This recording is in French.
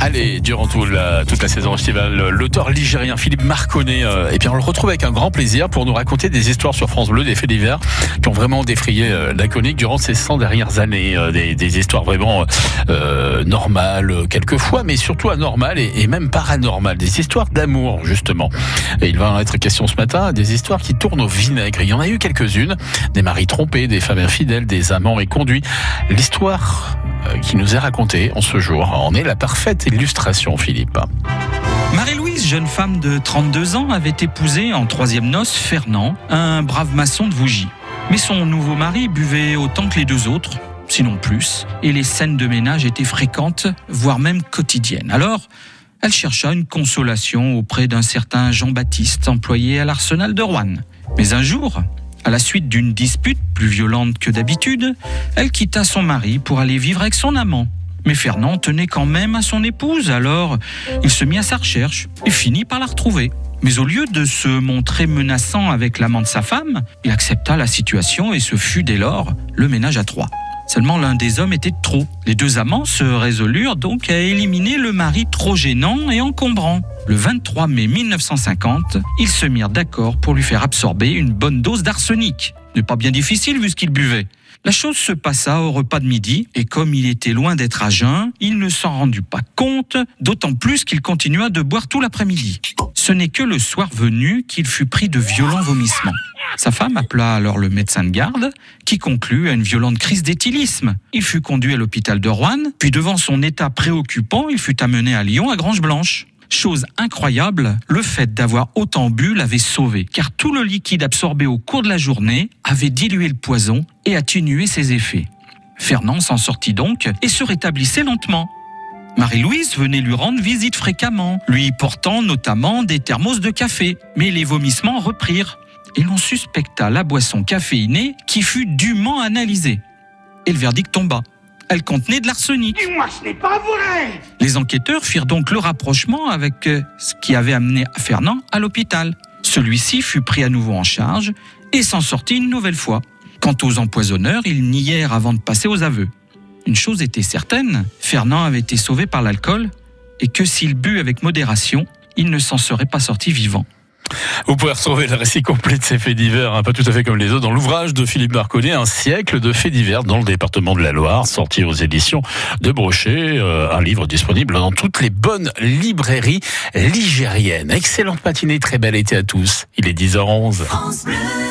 Allez, durant toute la, saison estivale, l'auteur ligérien Philippe Marconnet, euh, et puis on le retrouve avec un grand plaisir pour nous raconter des histoires sur France Bleu, des faits divers qui ont vraiment défrayé euh, la chronique durant ces 100 dernières années. Euh, des, histoires vraiment euh, normales quelquefois, mais surtout anormales et, et même paranormales. Des histoires d'amour, justement. Et il va en être question ce matin, des histoires qui tournent au vinaigre. Il y en a eu quelques-unes. Des maris trompés, des femmes infidèles, des amants éconduits. L'histoire qui nous est racontée en ce jour en est la parfaite illustration, Philippe. Marie-Louise, jeune femme de 32 ans, avait épousé en troisième noce Fernand, un brave maçon de Vougy. Mais son nouveau mari buvait autant que les deux autres, sinon plus, et les scènes de ménage étaient fréquentes, voire même quotidiennes. Alors, elle chercha une consolation auprès d'un certain Jean-Baptiste, employé à l'arsenal de Rouen. Mais un jour, à la suite d'une dispute plus violente que d'habitude, elle quitta son mari pour aller vivre avec son amant. Mais Fernand tenait quand même à son épouse, alors il se mit à sa recherche et finit par la retrouver. Mais au lieu de se montrer menaçant avec l'amant de sa femme, il accepta la situation et ce fut dès lors le ménage à trois. Seulement l'un des hommes était trop. Les deux amants se résolurent donc à éliminer le mari trop gênant et encombrant. Le 23 mai 1950, ils se mirent d'accord pour lui faire absorber une bonne dose d'arsenic. N'est pas bien difficile vu ce qu'il buvait. La chose se passa au repas de midi, et comme il était loin d'être à jeun, il ne s'en rendut pas compte, d'autant plus qu'il continua de boire tout l'après-midi. Ce n'est que le soir venu qu'il fut pris de violents vomissements. Sa femme appela alors le médecin de garde, qui conclut à une violente crise d'éthylisme. Il fut conduit à l'hôpital de Rouen, puis devant son état préoccupant, il fut amené à Lyon, à Grange Blanche. Chose incroyable, le fait d'avoir autant bu l'avait sauvé, car tout le liquide absorbé au cours de la journée avait dilué le poison et atténué ses effets. Fernand s'en sortit donc et se rétablissait lentement. Marie-Louise venait lui rendre visite fréquemment, lui portant notamment des thermos de café, mais les vomissements reprirent et l'on suspecta la boisson caféinée qui fut dûment analysée. Et le verdict tomba. Elle contenait de l'arsenic. Dis-moi, ce n'est pas vrai Les enquêteurs firent donc le rapprochement avec euh, ce qui avait amené Fernand à l'hôpital. Celui-ci fut pris à nouveau en charge et s'en sortit une nouvelle fois. Quant aux empoisonneurs, ils nièrent avant de passer aux aveux. Une chose était certaine, Fernand avait été sauvé par l'alcool et que s'il but avec modération, il ne s'en serait pas sorti vivant. Vous pouvez retrouver le récit complet de ces faits divers, hein, pas tout à fait comme les autres, dans l'ouvrage de Philippe Marconnet, Un siècle de faits divers dans le département de la Loire, sorti aux éditions de Brochet, euh, un livre disponible dans toutes les bonnes librairies ligériennes. Excellente matinée, très bel été à tous. Il est 10h11.